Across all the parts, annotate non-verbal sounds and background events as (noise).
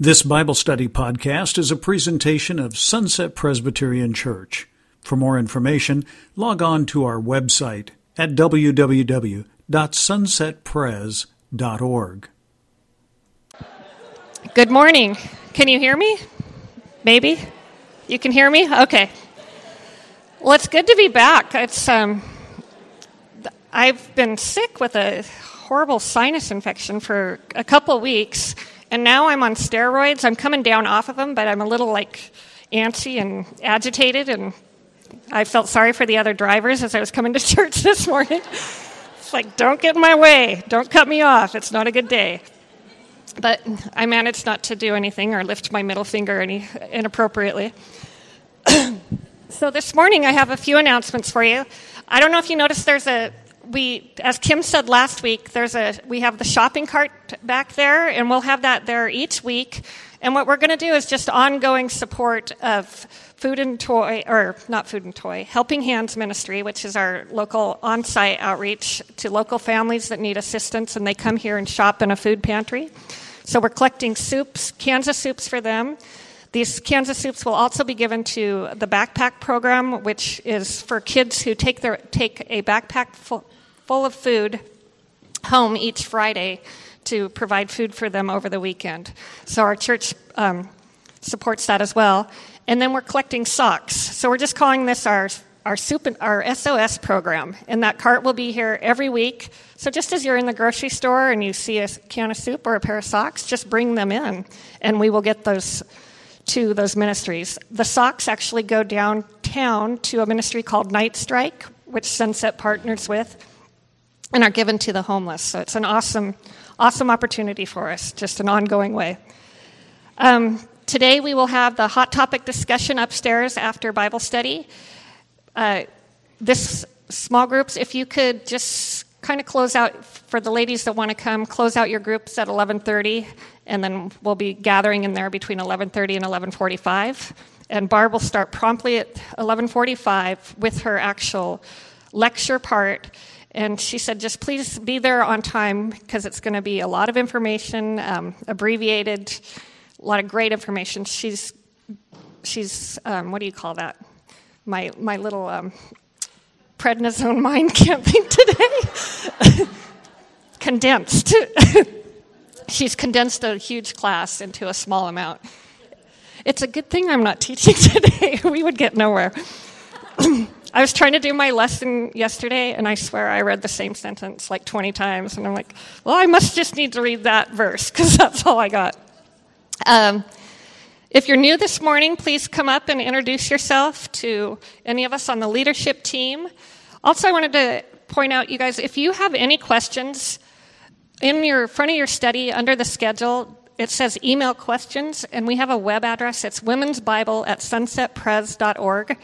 This Bible study podcast is a presentation of Sunset Presbyterian Church. For more information, log on to our website at www.sunsetpres.org. Good morning. Can you hear me? Maybe? You can hear me? Okay. Well, it's good to be back. It's um, I've been sick with a horrible sinus infection for a couple weeks, and now I'm on steroids. I'm coming down off of them, but I'm a little like antsy and agitated, and I felt sorry for the other drivers as I was coming to (laughs) church this morning. It's like, don't get in my way. Don't cut me off. It's not a good day. But I managed not to do anything or lift my middle finger any inappropriately. (clears throat) so this morning I have a few announcements for you. I don't know if you noticed there's a we as Kim said last week, there's a we have the shopping cart back there and we'll have that there each week. And what we're going to do is just ongoing support of food and toy or not food and toy, Helping Hands Ministry, which is our local on-site outreach to local families that need assistance and they come here and shop in a food pantry. So we're collecting soups, cans of soups for them. These Kansas soups will also be given to the backpack program, which is for kids who take their take a backpack full, full of food home each Friday to provide food for them over the weekend. So our church um, supports that as well. And then we're collecting socks. So we're just calling this our our soup our SOS program, and that cart will be here every week. So just as you're in the grocery store and you see a can of soup or a pair of socks, just bring them in, and we will get those to those ministries. The socks actually go downtown to a ministry called Night Strike, which Sunset partners with, and are given to the homeless. So it's an awesome, awesome opportunity for us, just an ongoing way. Um, today we will have the hot topic discussion upstairs after Bible study. Uh, this small groups, if you could just kind of close out for the ladies that want to come, close out your groups at 11:30, and then we'll be gathering in there between 11:30 and 11:45. And Barb will start promptly at 11:45 with her actual lecture part. And she said, just please be there on time because it's going to be a lot of information, um, abbreviated, a lot of great information. She's, she's um, what do you call that? My, my little um, prednisone (laughs) mind can't think today. (laughs) condensed. (laughs) She's condensed a huge class into a small amount. It's a good thing I'm not teaching (laughs) today. we would get nowhere. (clears throat) I was trying to do my lesson yesterday, and I swear I read the same sentence like 20 times. And I'm like, well, I must just need to read that verse because (laughs) that's all I got. Um, if you're new this morning, please come up and introduce yourself to any of us on the leadership team. Also, I wanted to point out, you guys, if you have any questions, in your front of your study under the schedule, it says email questions, and we have a web address. It's women's bible at sunsetpres.org.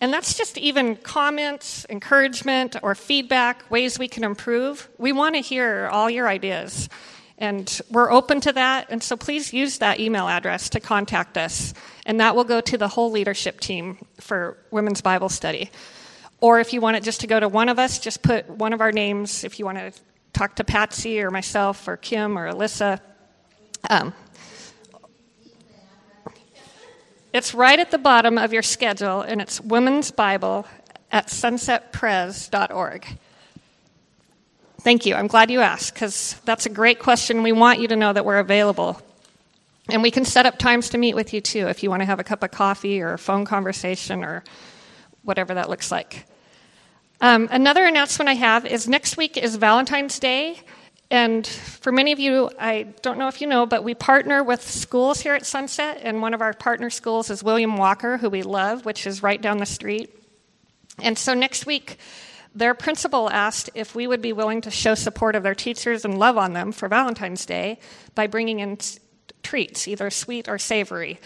And that's just even comments, encouragement, or feedback, ways we can improve. We want to hear all your ideas. And we're open to that. And so please use that email address to contact us. And that will go to the whole leadership team for Women's Bible Study. Or if you want it just to go to one of us, just put one of our names. If you want to talk to Patsy or myself or Kim or Alyssa. Um, it's right at the bottom of your schedule, and it's Women's Bible at sunsetpres.org. Thank you. I'm glad you asked because that's a great question. We want you to know that we're available. And we can set up times to meet with you too if you want to have a cup of coffee or a phone conversation or whatever that looks like. Um, another announcement I have is next week is Valentine's Day. And for many of you, I don't know if you know, but we partner with schools here at Sunset, and one of our partner schools is William Walker, who we love, which is right down the street. And so next week, their principal asked if we would be willing to show support of their teachers and love on them for Valentine's Day by bringing in treats, either sweet or savory.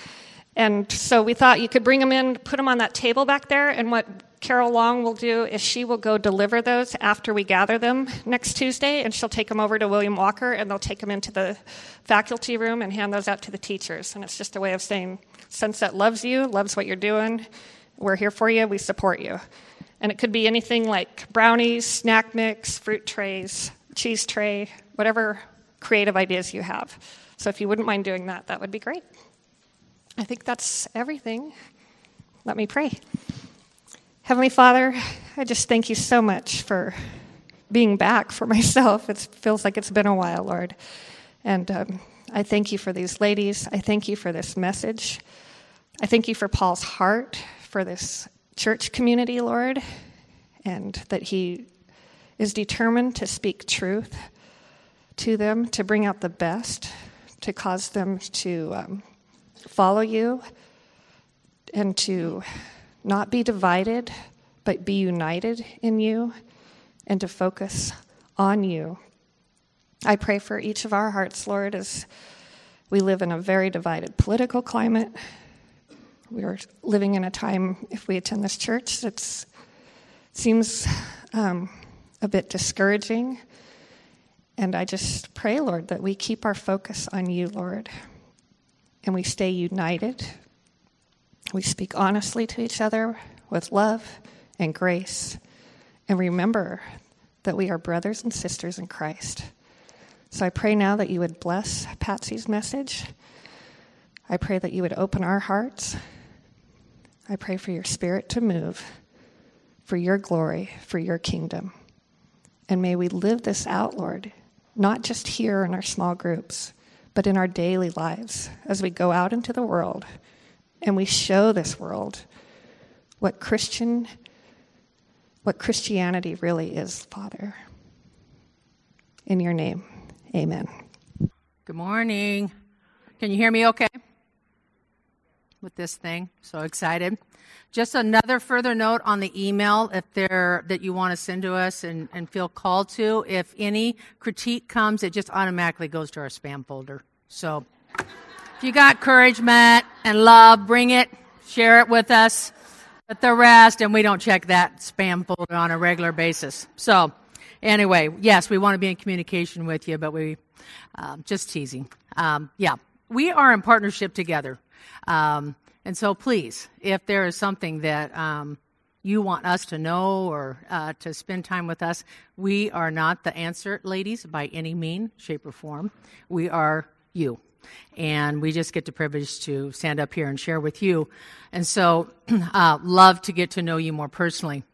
And so we thought you could bring them in, put them on that table back there, and what Carol Long will do is she will go deliver those after we gather them next Tuesday, and she'll take them over to William Walker, and they'll take them into the faculty room and hand those out to the teachers. And it's just a way of saying Sunset loves you, loves what you're doing. We're here for you, we support you. And it could be anything like brownies, snack mix, fruit trays, cheese tray, whatever creative ideas you have. So if you wouldn't mind doing that, that would be great. I think that's everything. Let me pray. Heavenly Father, I just thank you so much for being back for (laughs) myself. It feels like it's been a while, Lord. And um, I thank you for these ladies. I thank you for this message. I thank you for Paul's heart for this church community, Lord, and that he is determined to speak truth to them, to bring out the best, to cause them to um, follow you, and to not be divided, but be united in you, and to focus on you. I pray for each of our hearts, Lord, as we live in a very divided political climate. We are living in a time, if we attend this church, that seems um, a bit discouraging. And I just pray, Lord, that we keep our focus on you, Lord, and we stay united. We speak honestly to each other with love and grace, and remember that we are brothers and sisters in Christ. So I pray now that you would bless Patsy's message. I pray that you would open our hearts. I pray for your spirit to move, for your glory, for your kingdom. And may we live this out, Lord, not just here in our small groups, but in our daily lives as we go out into the world and we show this world what Christian what Christianity really is, Father. In your name. Amen. Good morning. Can you hear me okay? With this thing. So excited. Just another further note on the email if there that you want to send to us and, and feel called to. If any critique comes, it just automatically goes to our spam folder. So if you got encouragement and love, bring it, share it with us. But the rest, and we don't check that spam folder on a regular basis. So anyway, yes, we want to be in communication with you, but we um, just teasing. Um, yeah, we are in partnership together. Um, and so please, if there is something that um, you want us to know or uh, to spend time with us, we are not the answer, ladies, by any mean, shape, or form. We are you. And we just get the privilege to stand up here and share with you. And so, (clears throat) uh, love to get to know you more personally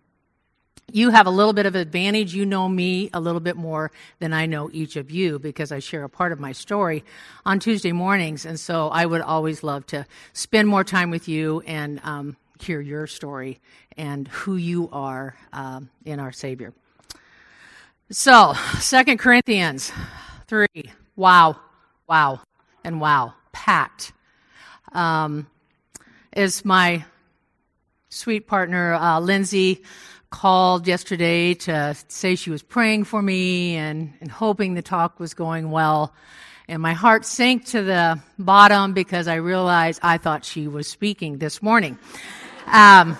you have a little bit of advantage. You know me a little bit more than I know each of you because I share a part of my story on Tuesday mornings. And so I would always love to spend more time with you and um, hear your story and who you are um, in our Savior. So, Second Corinthians 3. Wow, wow, and wow. Packed. Um, is my sweet partner, uh, Lindsay called yesterday to say she was praying for me and, and hoping the talk was going well. And my heart sank to the bottom because I realized I thought she was speaking this morning. Um,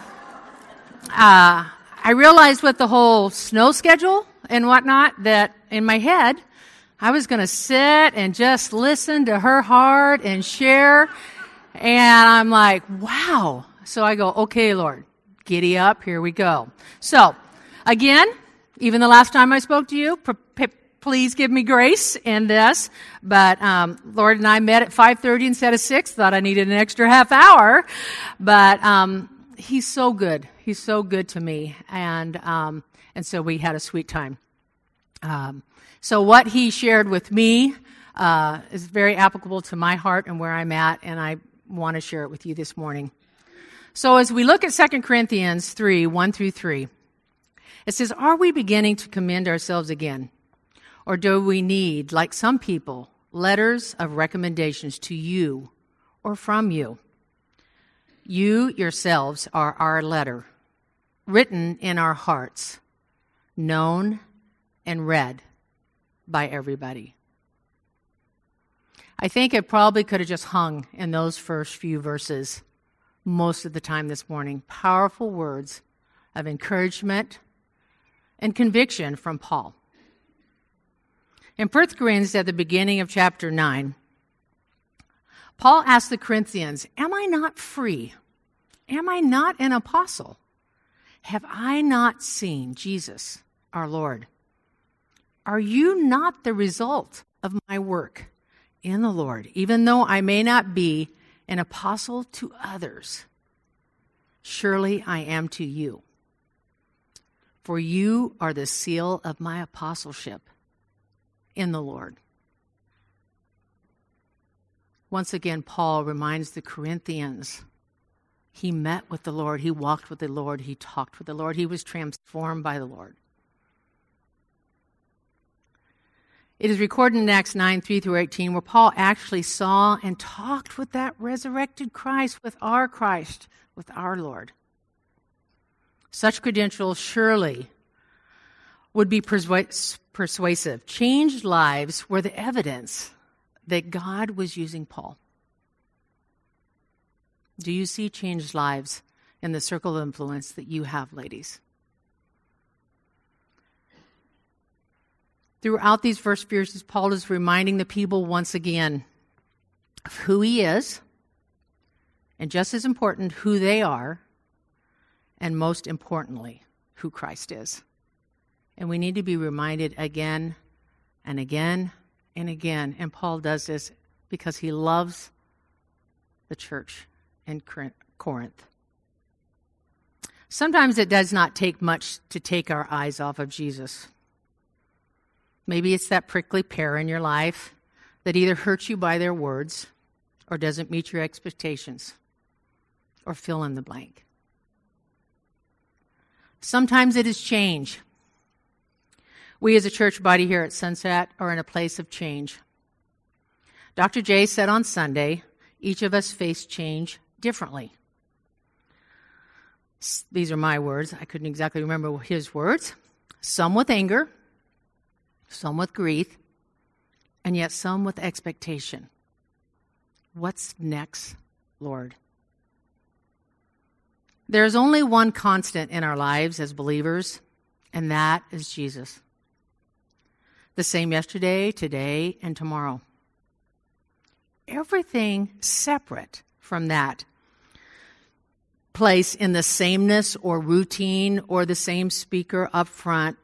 uh, I realized with the whole snow schedule and whatnot that in my head, I was going to sit and just listen to her heart and share. And I'm like, wow. So I go, okay, Lord, Giddy up, here we go. So, again, even the last time I spoke to you, please give me grace in this. But um, Lord and I met at 5:30 instead of 6. Thought I needed an extra half hour, but um, He's so good. He's so good to me, and um, and so we had a sweet time. Um, so what He shared with me uh, is very applicable to my heart and where I'm at, and I want to share it with you this morning. So as we look at 2 Corinthians 3 1 through 3, it says, Are we beginning to commend ourselves again? Or do we need, like some people, letters of recommendations to you or from you? You yourselves are our letter, written in our hearts, known and read by everybody. I think it probably could have just hung in those first few verses most of the time this morning. Powerful words of encouragement and conviction from Paul. In 1 Corinthians, at the beginning of chapter 9, Paul asked the Corinthians, Am I not free? Am I not an apostle? Have I not seen Jesus, our Lord? Are you not the result of my work in the Lord, even though I may not be an apostle to others, surely I am to you. For you are the seal of my apostleship in the Lord. Once again, Paul reminds the Corinthians he met with the Lord, he walked with the Lord, he talked with the Lord, he was transformed by the Lord. It is recorded in Acts 9 3 through 18, where Paul actually saw and talked with that resurrected Christ, with our Christ, with our Lord. Such credentials surely would be persuasive. Changed lives were the evidence that God was using Paul. Do you see changed lives in the circle of influence that you have, ladies? Throughout these first verses, Paul is reminding the people once again of who he is, and just as important, who they are, and most importantly, who Christ is. And we need to be reminded again and again and again. And Paul does this because he loves the church in Corinth. Sometimes it does not take much to take our eyes off of Jesus. Maybe it's that prickly pear in your life that either hurts you by their words or doesn't meet your expectations, or fill in the blank. Sometimes it is change. We as a church body here at Sunset are in a place of change. Dr. J said on Sunday, each of us face change differently. These are my words. I couldn't exactly remember his words. Some with anger, some with grief, and yet some with expectation. What's next, Lord? There's only one constant in our lives as believers, and that is Jesus the same yesterday, today, and tomorrow. Everything separate from that place in the sameness or routine or the same speaker up front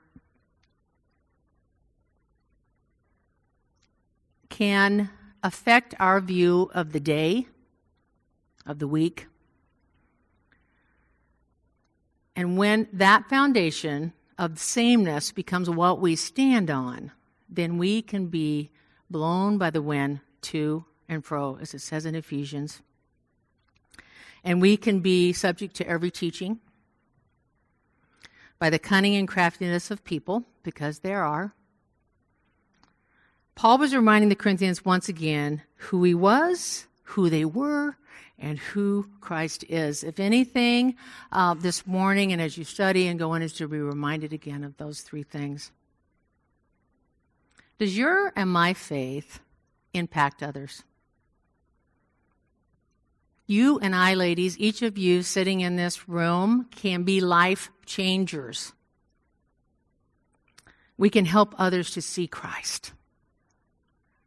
can affect our view of the day, of the week. And when that foundation of sameness becomes what we stand on, then we can be blown by the wind to and fro, as it says in Ephesians. And we can be subject to every teaching by the cunning and craftiness of people, because there are. Paul was reminding the Corinthians once again who he was, who they were, and who Christ is. If anything, uh, this morning and as you study and go in, is to be reminded again of those three things. Does your and my faith impact others? You and I, ladies, each of you sitting in this room can be life changers. We can help others to see Christ.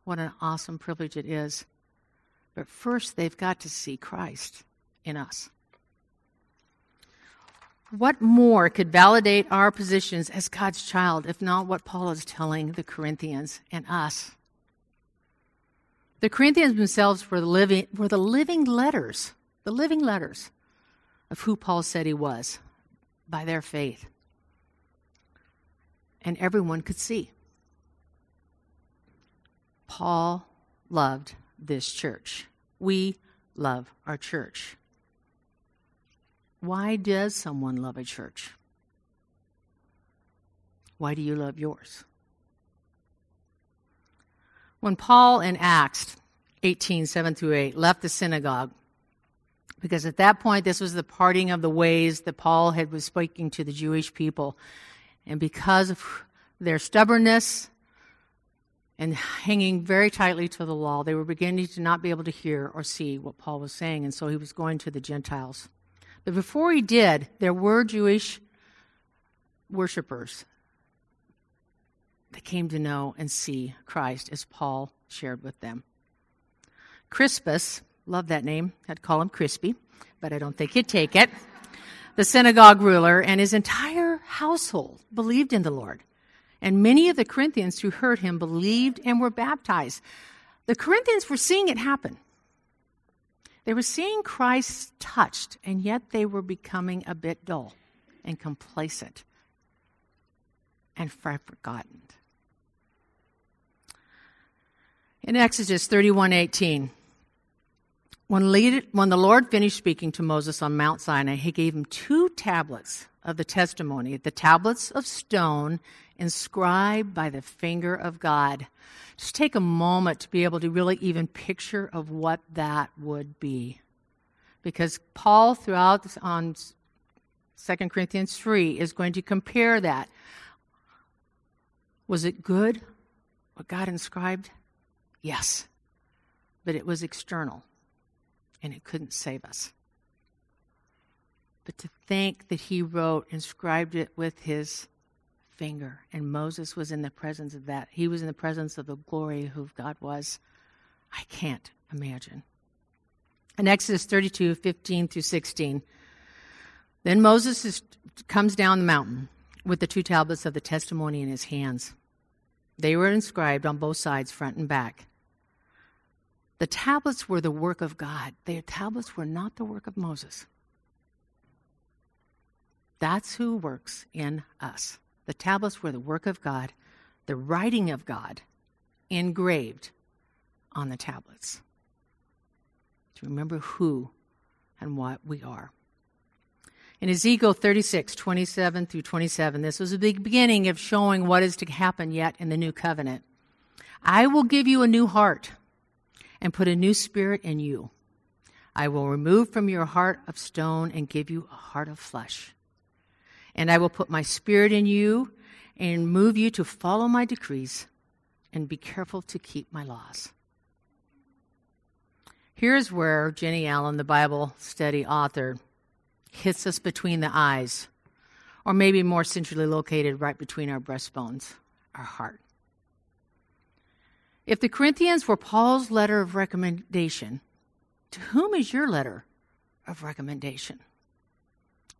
What an awesome privilege it is. But first, they've got to see Christ in us. What more could validate our positions as God's child if not what Paul is telling the Corinthians and us? The Corinthians themselves were the living, were the living letters, the living letters of who Paul said he was by their faith. And everyone could see. Paul loved this church. We love our church. Why does someone love a church? Why do you love yours? When Paul in Acts 18, 7 through 8, left the synagogue, because at that point this was the parting of the ways that Paul had was speaking to the Jewish people. And because of their stubbornness and hanging very tightly to the law, they were beginning to not be able to hear or see what Paul was saying, and so he was going to the Gentiles. But before he did, there were Jewish worshippers that came to know and see Christ as Paul shared with them. Crispus, love that name, I'd call him Crispy, but I don't think he'd take it. The synagogue ruler and his entire household believed in the Lord. And many of the Corinthians who heard him believed and were baptized. The Corinthians were seeing it happen. They were seeing Christ touched, and yet they were becoming a bit dull and complacent and forgotten. In Exodus 31:18, when, when the Lord finished speaking to Moses on Mount Sinai, he gave him two tablets of the testimony, the tablets of stone inscribed by the finger of God. Just take a moment to be able to really even picture of what that would be. Because Paul throughout on 2 Corinthians 3 is going to compare that. Was it good what God inscribed? Yes. But it was external and it couldn't save us. But to think that he wrote, inscribed it with his finger, and Moses was in the presence of that. He was in the presence of the glory who God was. I can't imagine. In Exodus 32 15 through 16, then Moses is, comes down the mountain with the two tablets of the testimony in his hands. They were inscribed on both sides, front and back. The tablets were the work of God. The tablets were not the work of Moses. That's who works in us. The tablets were the work of God, the writing of God engraved on the tablets. To remember who and what we are. In Ezekiel 36, 27 through 27, this was the beginning of showing what is to happen yet in the new covenant. I will give you a new heart and put a new spirit in you. I will remove from your heart of stone and give you a heart of flesh. And I will put my spirit in you and move you to follow my decrees and be careful to keep my laws. Here's where Jennie Allen, the Bible study author, hits us between the eyes, or maybe more centrally located right between our breastbones, our heart. If the Corinthians were Paul's letter of recommendation, to whom is your letter of recommendation?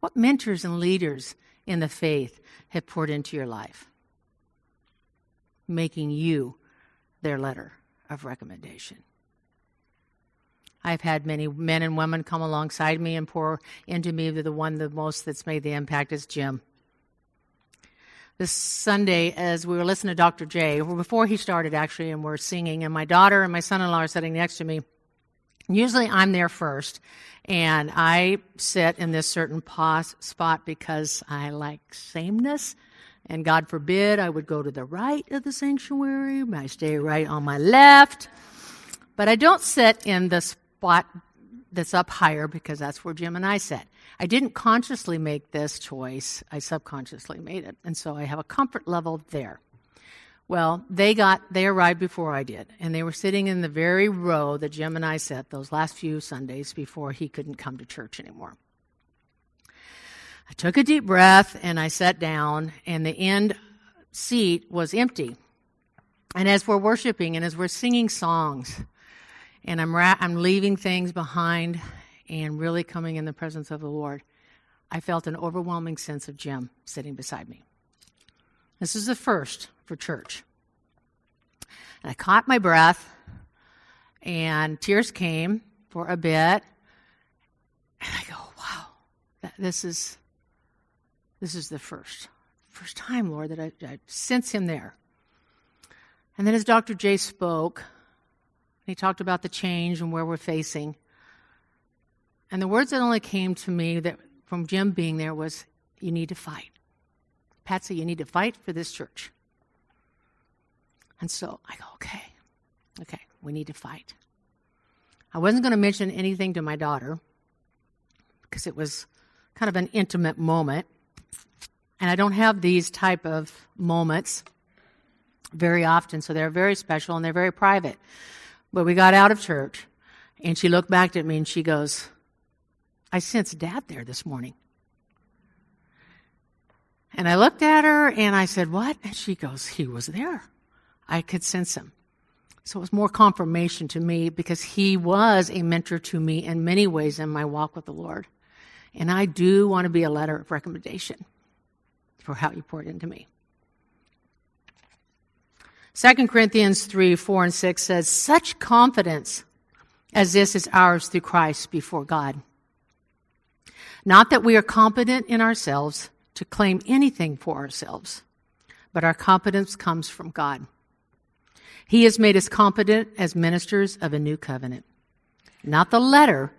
What mentors and leaders in the faith have poured into your life, making you their letter of recommendation? I've had many men and women come alongside me and pour into me. The one the most that's made the impact is Jim this Sunday as we were listening to Dr. J, before he started actually, and we're singing, and my daughter and my son in law are sitting next to me. Usually I'm there first, and I sit in this certain pause spot because I like sameness. And God forbid I would go to the right of the sanctuary, I stay right on my left. But I don't sit in the spot that's up higher because that's where Jim and I sit. I didn't consciously make this choice, I subconsciously made it. And so I have a comfort level there. Well, they got they arrived before I did, and they were sitting in the very row that Jim and I sat those last few Sundays before he couldn't come to church anymore. I took a deep breath and I sat down, and the end seat was empty. And as we're worshiping and as we're singing songs, and I'm, ra- I'm leaving things behind and really coming in the presence of the Lord, I felt an overwhelming sense of Jim sitting beside me. This is the first for church. And I caught my breath, and tears came for a bit. And I go, wow, this is this is the first first time, Lord, that I, I sense him there. And then as Dr. J spoke, he talked about the change and where we're facing. And the words that only came to me that from Jim being there was, you need to fight. Patsy, you need to fight for this church. And so I go, okay, okay, we need to fight. I wasn't going to mention anything to my daughter because it was kind of an intimate moment. And I don't have these type of moments very often, so they're very special and they're very private. But we got out of church, and she looked back at me and she goes, I sensed dad there this morning. And I looked at her and I said, What? And she goes, He was there. I could sense him. So it was more confirmation to me because he was a mentor to me in many ways in my walk with the Lord. And I do want to be a letter of recommendation for how you poured into me. 2 Corinthians 3 4 and 6 says, Such confidence as this is ours through Christ before God. Not that we are competent in ourselves to claim anything for ourselves, but our competence comes from God. He has made us competent as ministers of a new covenant, not the letter,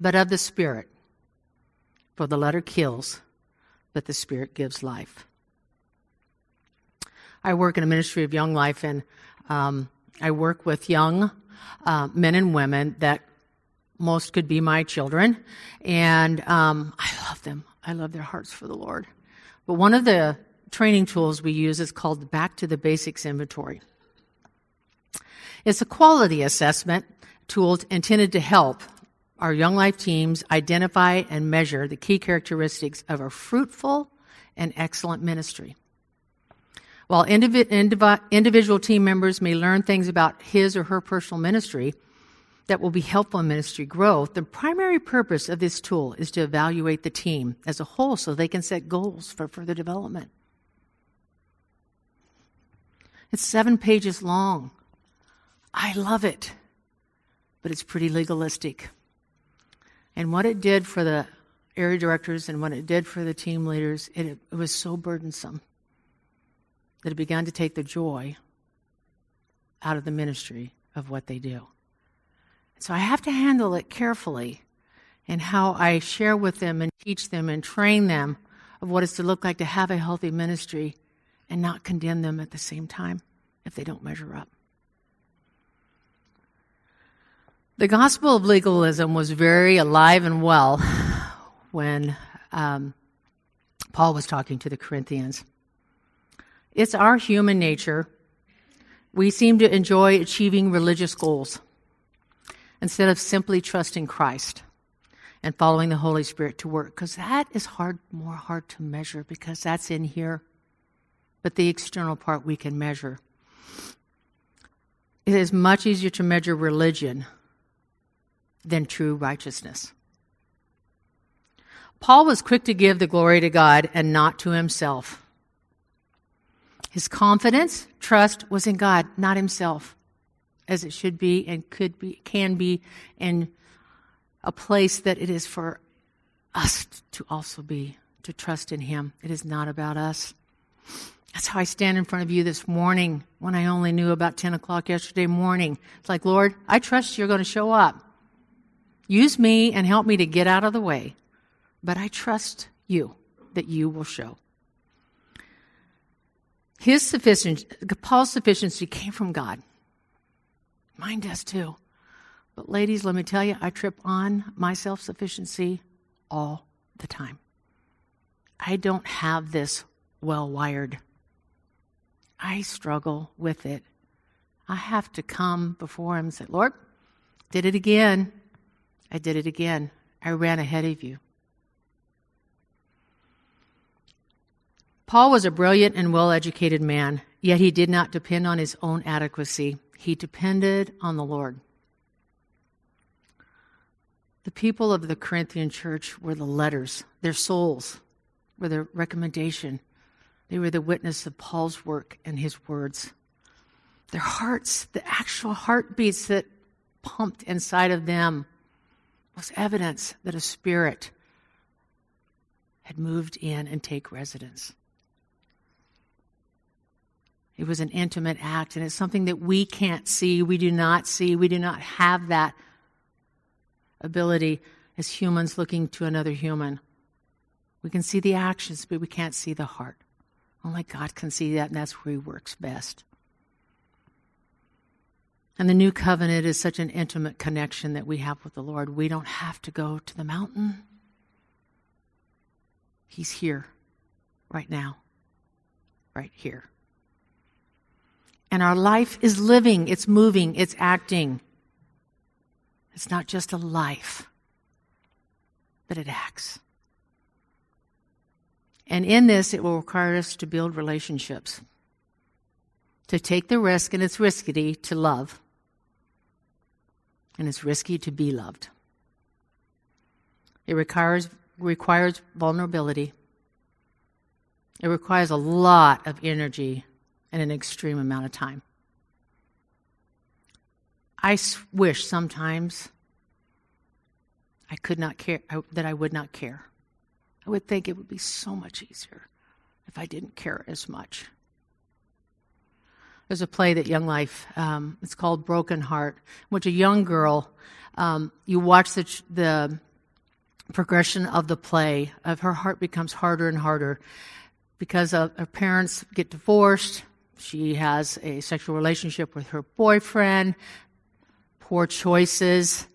but of the Spirit. For the letter kills, but the Spirit gives life. I work in a ministry of young life, and um, I work with young uh, men and women that most could be my children, and um, I love them. I love their hearts for the Lord. But one of the training tools we use is called the Back to the Basics Inventory. It's a quality assessment tool intended to help our Young Life teams identify and measure the key characteristics of a fruitful and excellent ministry. While indiv- indiv- individual team members may learn things about his or her personal ministry that will be helpful in ministry growth, the primary purpose of this tool is to evaluate the team as a whole so they can set goals for further development. It's seven pages long. I love it, but it's pretty legalistic. And what it did for the area directors and what it did for the team leaders, it, it was so burdensome that it began to take the joy out of the ministry of what they do. So I have to handle it carefully in how I share with them and teach them and train them of what it's to look like to have a healthy ministry and not condemn them at the same time if they don't measure up. The gospel of legalism was very alive and well when um, Paul was talking to the Corinthians. It's our human nature. We seem to enjoy achieving religious goals instead of simply trusting Christ and following the Holy Spirit to work, because that is hard, more hard to measure because that's in here. But the external part we can measure. It is much easier to measure religion than true righteousness. Paul was quick to give the glory to God and not to himself. His confidence, trust was in God, not himself, as it should be and could be, can be in a place that it is for us to also be, to trust in him. It is not about us. That's how I stand in front of you this morning when I only knew about 10 o'clock yesterday morning. It's like, Lord, I trust you're going to show up. Use me and help me to get out of the way. But I trust you that you will show. His sufficiency, Paul's sufficiency came from God. Mine does too. But ladies, let me tell you, I trip on my self sufficiency all the time. I don't have this well wired. I struggle with it. I have to come before Him and say, Lord, did it again. I did it again. I ran ahead of you. Paul was a brilliant and well educated man, yet he did not depend on his own adequacy. He depended on the Lord. The people of the Corinthian church were the letters, their souls were the recommendation. They were the witness of Paul's work and his words. Their hearts, the actual heartbeats that pumped inside of them was evidence that a spirit had moved in and take residence. It was an intimate act, and it's something that we can't see, we do not see, we do not have that ability as humans looking to another human. We can see the actions, but we can't see the heart. Only God can see that, and that's where He works best. And the new covenant is such an intimate connection that we have with the Lord. We don't have to go to the mountain. He's here, right now, right here. And our life is living, it's moving, it's acting. It's not just a life, but it acts. And in this, it will require us to build relationships, to take the risk, and it's risky to love and it's risky to be loved. It requires, requires vulnerability. It requires a lot of energy in an extreme amount of time. I wish sometimes I could not care, that I would not care. I would think it would be so much easier if I didn't care as much. There's a play that Young Life, um, it's called Broken Heart, in which a young girl, um, you watch the, the progression of the play, of her heart becomes harder and harder because of her parents get divorced. She has a sexual relationship with her boyfriend, poor choices.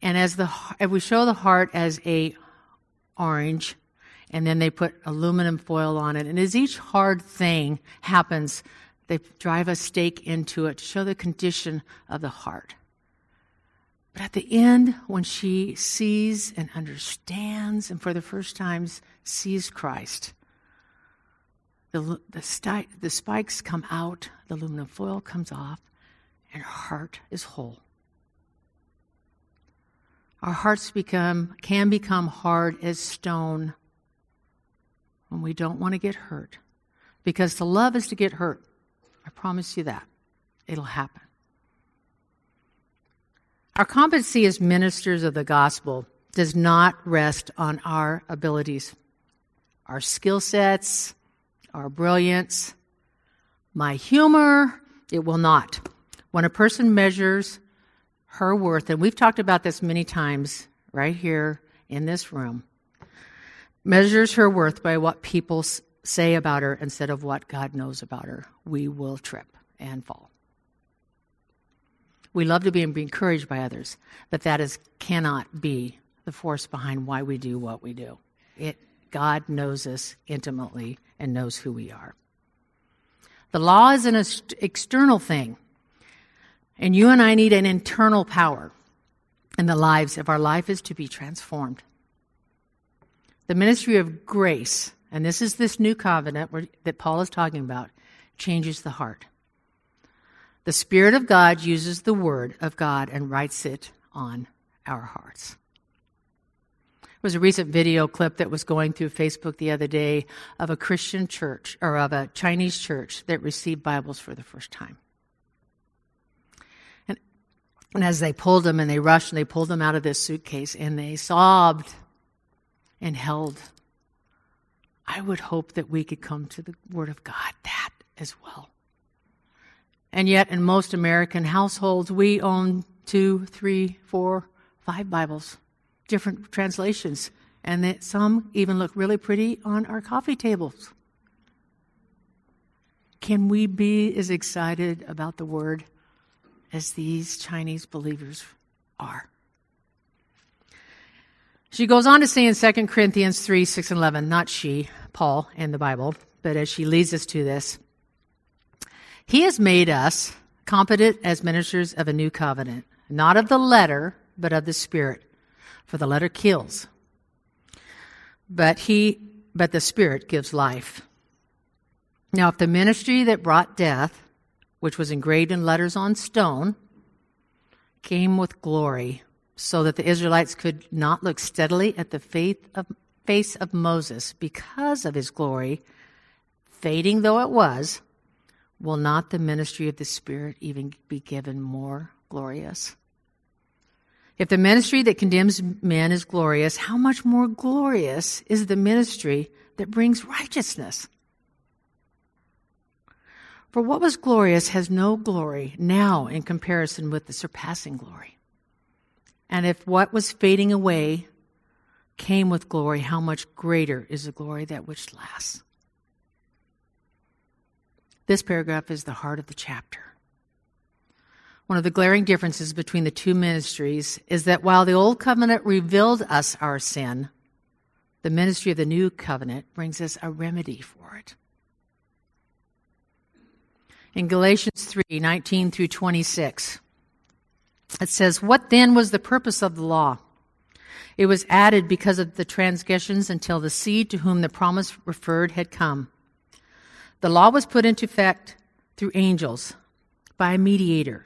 And as the, if we show the heart as a orange, and then they put aluminum foil on it, and as each hard thing happens, they drive a stake into it to show the condition of the heart. But at the end, when she sees and understands, and for the first time sees Christ, the, the, sti- the spikes come out, the aluminum foil comes off, and her heart is whole. Our hearts become, can become hard as stone when we don't want to get hurt. Because to love is to get hurt. I promise you that. It'll happen. Our competency as ministers of the gospel does not rest on our abilities, our skill sets, our brilliance, my humor. It will not. When a person measures her worth, and we've talked about this many times right here in this room, measures her worth by what people say about her instead of what God knows about her, we will trip and fall. We love to be encouraged by others, but that is cannot be the force behind why we do what we do. It God knows us intimately and knows who we are. The law is an external thing. And you and I need an internal power in the lives if our life is to be transformed. The ministry of grace, and this is this new covenant where, that Paul is talking about, changes the heart. The Spirit of God uses the Word of God and writes it on our hearts. There was a recent video clip that was going through Facebook the other day of a Christian church or of a Chinese church that received Bibles for the first time. And and as they pulled them and they rushed and they pulled them out of this suitcase and they sobbed and held, I would hope that we could come to the Word of God that as well. And yet, in most American households, we own two, three, four, five Bibles, different translations, and that some even look really pretty on our coffee tables. Can we be as excited about the Word as these Chinese believers are. She goes on to say in 2 Corinthians 3 6 and 11, not she, Paul, and the Bible, but as she leads us to this, He has made us competent as ministers of a new covenant, not of the letter, but of the Spirit. For the letter kills, but he but the Spirit gives life. Now, if the ministry that brought death which was engraved in letters on stone, came with glory, so that the Israelites could not look steadily at the faith of, face of Moses because of his glory, fading though it was, will not the ministry of the Spirit even be given more glorious? If the ministry that condemns men is glorious, how much more glorious is the ministry that brings righteousness? For what was glorious has no glory now in comparison with the surpassing glory. And if what was fading away came with glory, how much greater is the glory that which lasts? This paragraph is the heart of the chapter. One of the glaring differences between the two ministries is that while the Old Covenant revealed us our sin, the ministry of the New Covenant brings us a remedy for it in Galatians 3 19 through 26. It says, What then was the purpose of the law? It was added because of the transgressions until the seed to whom the promise referred had come. The law was put into effect through angels by a mediator.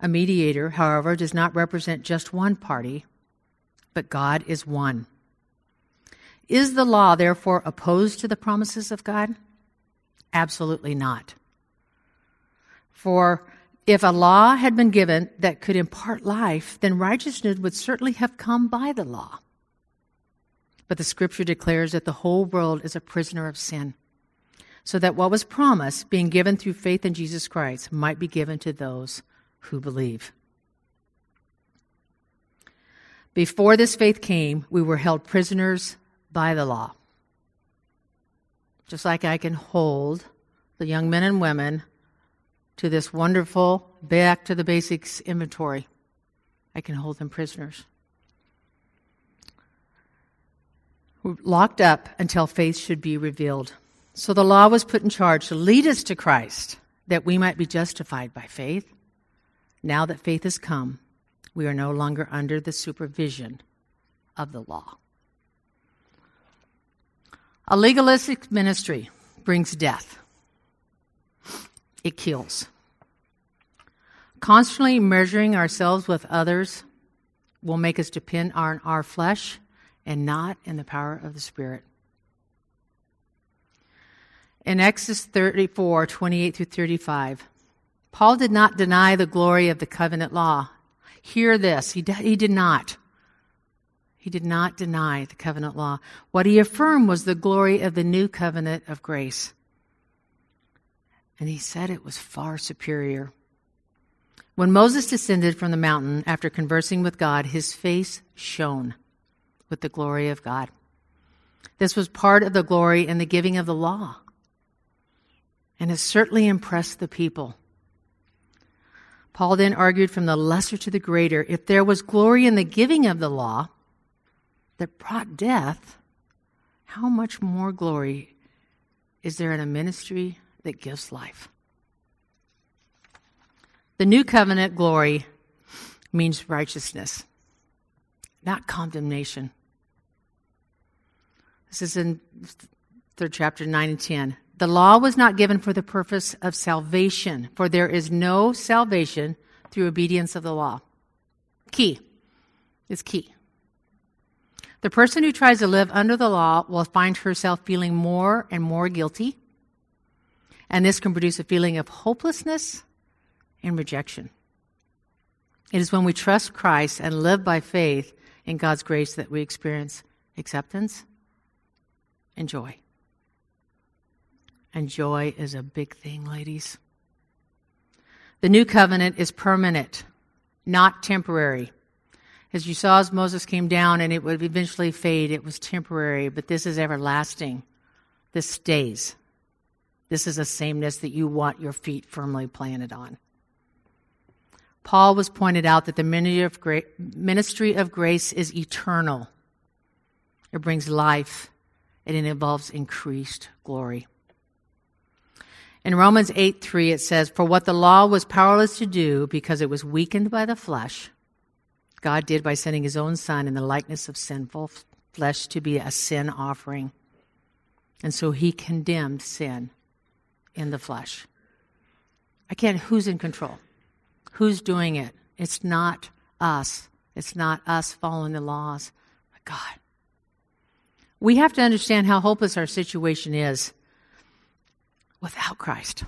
A mediator, however, does not represent just one party, but God is one. Is the law therefore opposed to the promises of God? Absolutely not. For if a law had been given that could impart life, then righteousness would certainly have come by the law. But the scripture declares that the whole world is a prisoner of sin, so that what was promised, being given through faith in Jesus Christ, might be given to those who believe. Before this faith came, we were held prisoners by the law. Just like I can hold the young men and women to this wonderful back to the basics inventory. I can hold them prisoners. Locked up until faith should be revealed. So the law was put in charge to lead us to Christ that we might be justified by faith. Now that faith has come, we are no longer under the supervision of the law. A legalistic ministry brings death it kills. Constantly measuring ourselves with others will make us depend on our flesh and not in the power of the Spirit. In Exodus 34 28 through 35, Paul did not deny the glory of the covenant law. Hear this, he, he did not. He did not deny the covenant law. What he affirmed was the glory of the new covenant of grace and he said it was far superior. When Moses descended from the mountain after conversing with God, his face shone with the glory of God. This was part of the glory in the giving of the law, and it certainly impressed the people. Paul then argued from the lesser to the greater if there was glory in the giving of the law that brought death, how much more glory is there in a ministry that gives life. The new covenant glory means righteousness, not condemnation. This is in third chapter 9 and 10. The law was not given for the purpose of salvation, for there is no salvation through obedience of the law. Key. is key. The person who tries to live under the law will find herself feeling more and more guilty and this can produce a feeling of hopelessness and rejection. It is when we trust Christ and live by faith in God's grace that we experience acceptance and joy. And joy is a big thing, ladies. The new covenant is permanent, not temporary. As you saw as Moses came down and it would eventually fade, it was temporary, but this is everlasting. This stays. This is a sameness that you want your feet firmly planted on. Paul was pointed out that the ministry of grace is eternal. It brings life and it involves increased glory. In Romans 8 3, it says, For what the law was powerless to do because it was weakened by the flesh, God did by sending his own Son in the likeness of sinful flesh to be a sin offering. And so he condemned sin in the flesh. I can't, who's in control? Who's doing it? It's not us. It's not us following the laws, God. We have to understand how hopeless our situation is without Christ.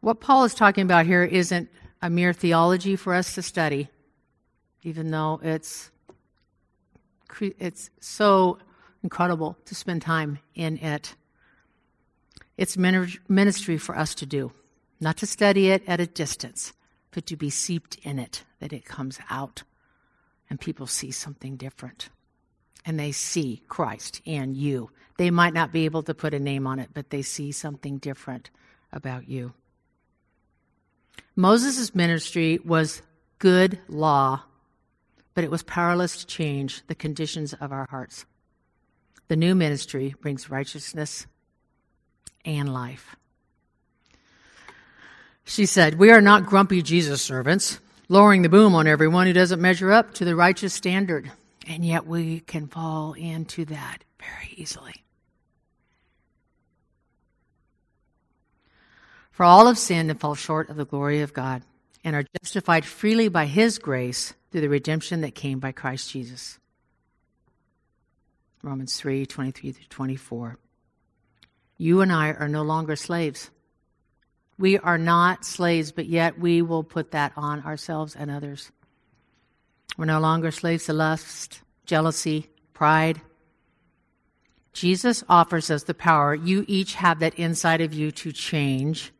What Paul is talking about here isn't a mere theology for us to study, even though it's, it's so incredible to spend time in it. It's ministry for us to do, not to study it at a distance, but to be seeped in it, that it comes out and people see something different. And they see Christ in you. They might not be able to put a name on it, but they see something different about you. Moses' ministry was good law, but it was powerless to change the conditions of our hearts. The new ministry brings righteousness and life. She said, We are not grumpy Jesus servants, lowering the boom on everyone who doesn't measure up to the righteous standard. And yet we can fall into that very easily. For all have sinned and fall short of the glory of God and are justified freely by his grace through the redemption that came by Christ Jesus. Romans 3 23 24. You and I are no longer slaves. We are not slaves, but yet we will put that on ourselves and others. We're no longer slaves to lust, jealousy, pride. Jesus offers us the power. You each have that inside of you to change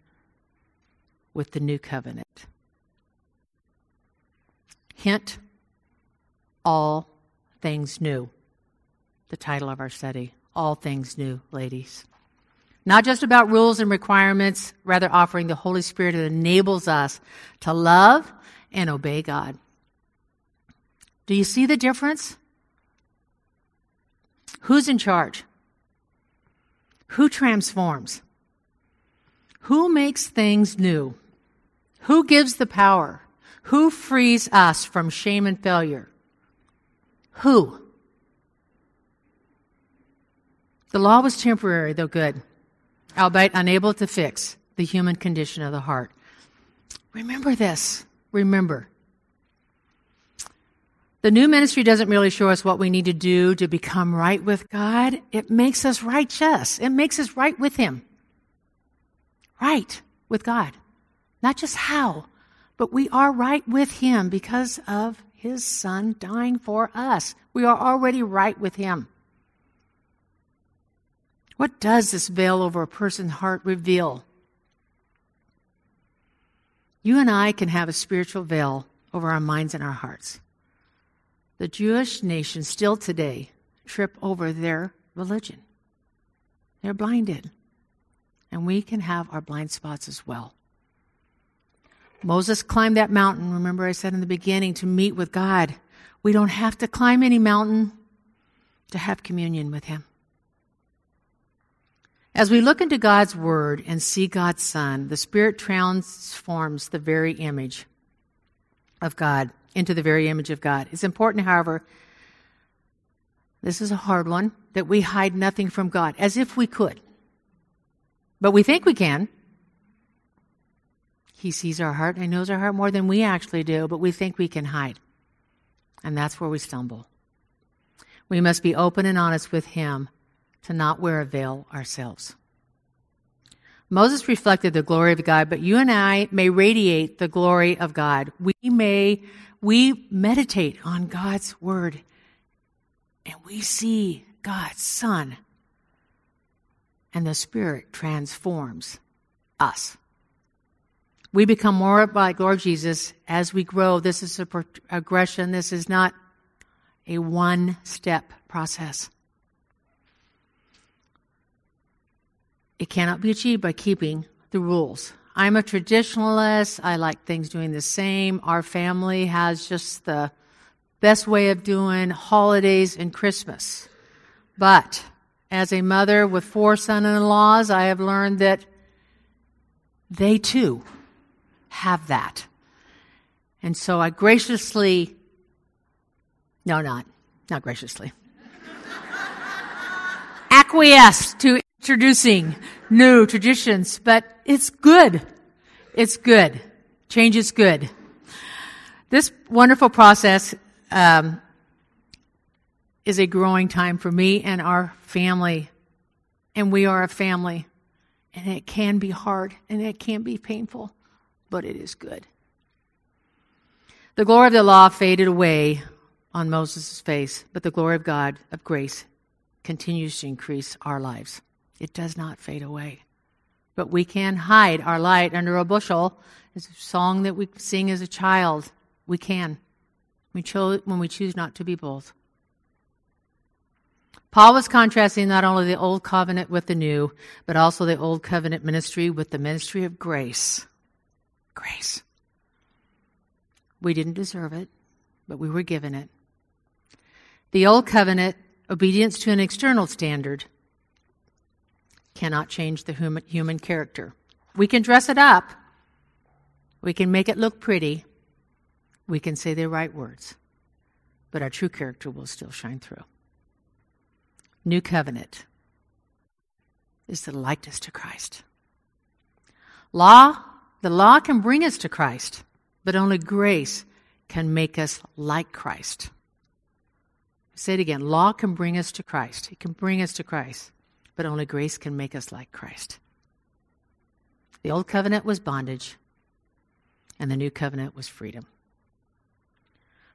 with the new covenant. Hint all things new. The title of our study All Things New, ladies. Not just about rules and requirements, rather offering the Holy Spirit that enables us to love and obey God. Do you see the difference? Who's in charge? Who transforms? Who makes things new? Who gives the power? Who frees us from shame and failure? Who? The law was temporary, though good, albeit unable to fix the human condition of the heart. Remember this. Remember. The new ministry doesn't really show us what we need to do to become right with God. It makes us righteous. It makes us right with Him. Right with God. Not just how, but we are right with Him because of His Son dying for us. We are already right with Him. What does this veil over a person's heart reveal? You and I can have a spiritual veil over our minds and our hearts. The Jewish nation still today trip over their religion. They're blinded. And we can have our blind spots as well. Moses climbed that mountain, remember I said in the beginning, to meet with God. We don't have to climb any mountain to have communion with Him. As we look into God's Word and see God's Son, the Spirit transforms the very image of God into the very image of God. It's important, however, this is a hard one, that we hide nothing from God, as if we could. But we think we can. He sees our heart and knows our heart more than we actually do, but we think we can hide. And that's where we stumble. We must be open and honest with Him to not wear a veil ourselves. Moses reflected the glory of God, but you and I may radiate the glory of God. We may, we meditate on God's word and we see God's Son and the Spirit transforms us. We become more like Lord Jesus as we grow. This is a progression. This is not a one step process. It cannot be achieved by keeping the rules. I'm a traditionalist. I like things doing the same. Our family has just the best way of doing holidays and Christmas. But as a mother with four son in laws, I have learned that they too have that. And so I graciously, no, not, not graciously, (laughs) acquiesce to introducing new traditions, but it's good. It's good. Change is good. This wonderful process um, is a growing time for me and our family. And we are a family. And it can be hard and it can be painful, but it is good. The glory of the law faded away on Moses' face, but the glory of God, of grace, continues to increase our lives. It does not fade away. But we can hide our light under a bushel. It's a song that we sing as a child. We can. We when we choose not to be bold. Paul was contrasting not only the old covenant with the new, but also the old covenant ministry with the ministry of grace. Grace. We didn't deserve it, but we were given it. The old covenant, obedience to an external standard, cannot change the human, human character. We can dress it up, we can make it look pretty, we can say the right words, but our true character will still shine through. New covenant is the likeness to Christ. Law, the law can bring us to Christ, but only grace can make us like Christ. Say it again. Law can bring us to Christ. It can bring us to Christ but only grace can make us like Christ. The old covenant was bondage, and the new covenant was freedom.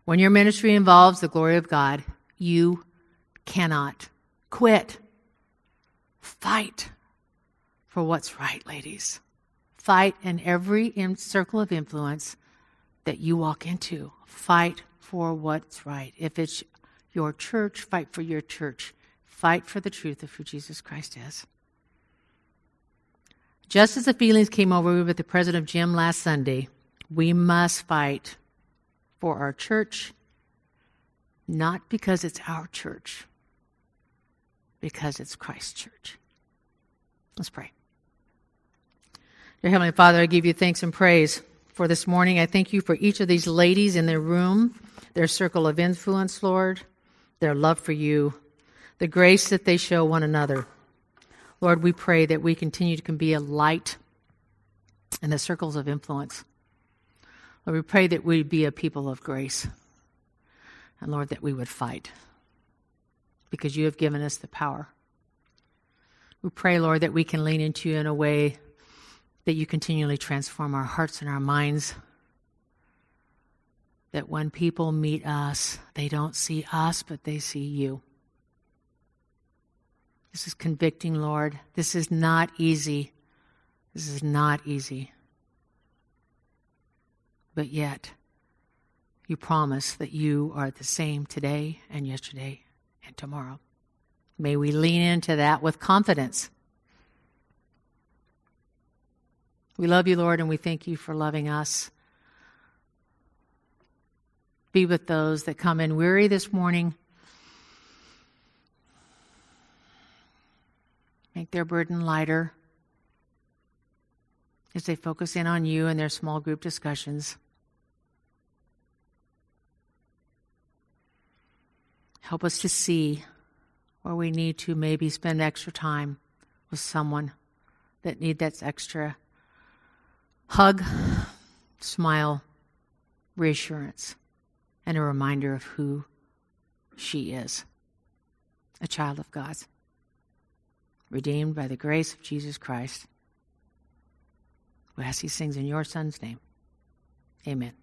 When your ministry involves the glory of God, you cannot quit. Fight for what's right, ladies. Fight in every circle of influence that you walk into. Fight for what's right. If it's your church, fight for your church. Fight for the truth of who Jesus Christ is. Just as the feelings came over me with the president of Jim last Sunday, we must fight for our church, not because it's our church, because it's Christ's church. Let's pray. Dear Heavenly Father, I give you thanks and praise for this morning. I thank you for each of these ladies in their room, their circle of influence, Lord, their love for you, the grace that they show one another. Lord, we pray that we continue to be a light in the circles of influence. Lord, we pray that we be a people of grace. And Lord, that we would fight because you have given us the power. We pray, Lord, that we can lean into you in a way that you continually transform our hearts and our minds. That when people meet us, they don't see us, but they see you. This is convicting, Lord. This is not easy. This is not easy. But yet, you promise that you are the same today and yesterday and tomorrow. May we lean into that with confidence. We love you, Lord, and we thank you for loving us. Be with those that come in weary this morning. Make their burden lighter as they focus in on you and their small group discussions. Help us to see where we need to maybe spend extra time with someone that need that extra hug, smile, reassurance, and a reminder of who she is a child of God, redeemed by the grace of Jesus Christ. We ask these things in your Son's name. Amen.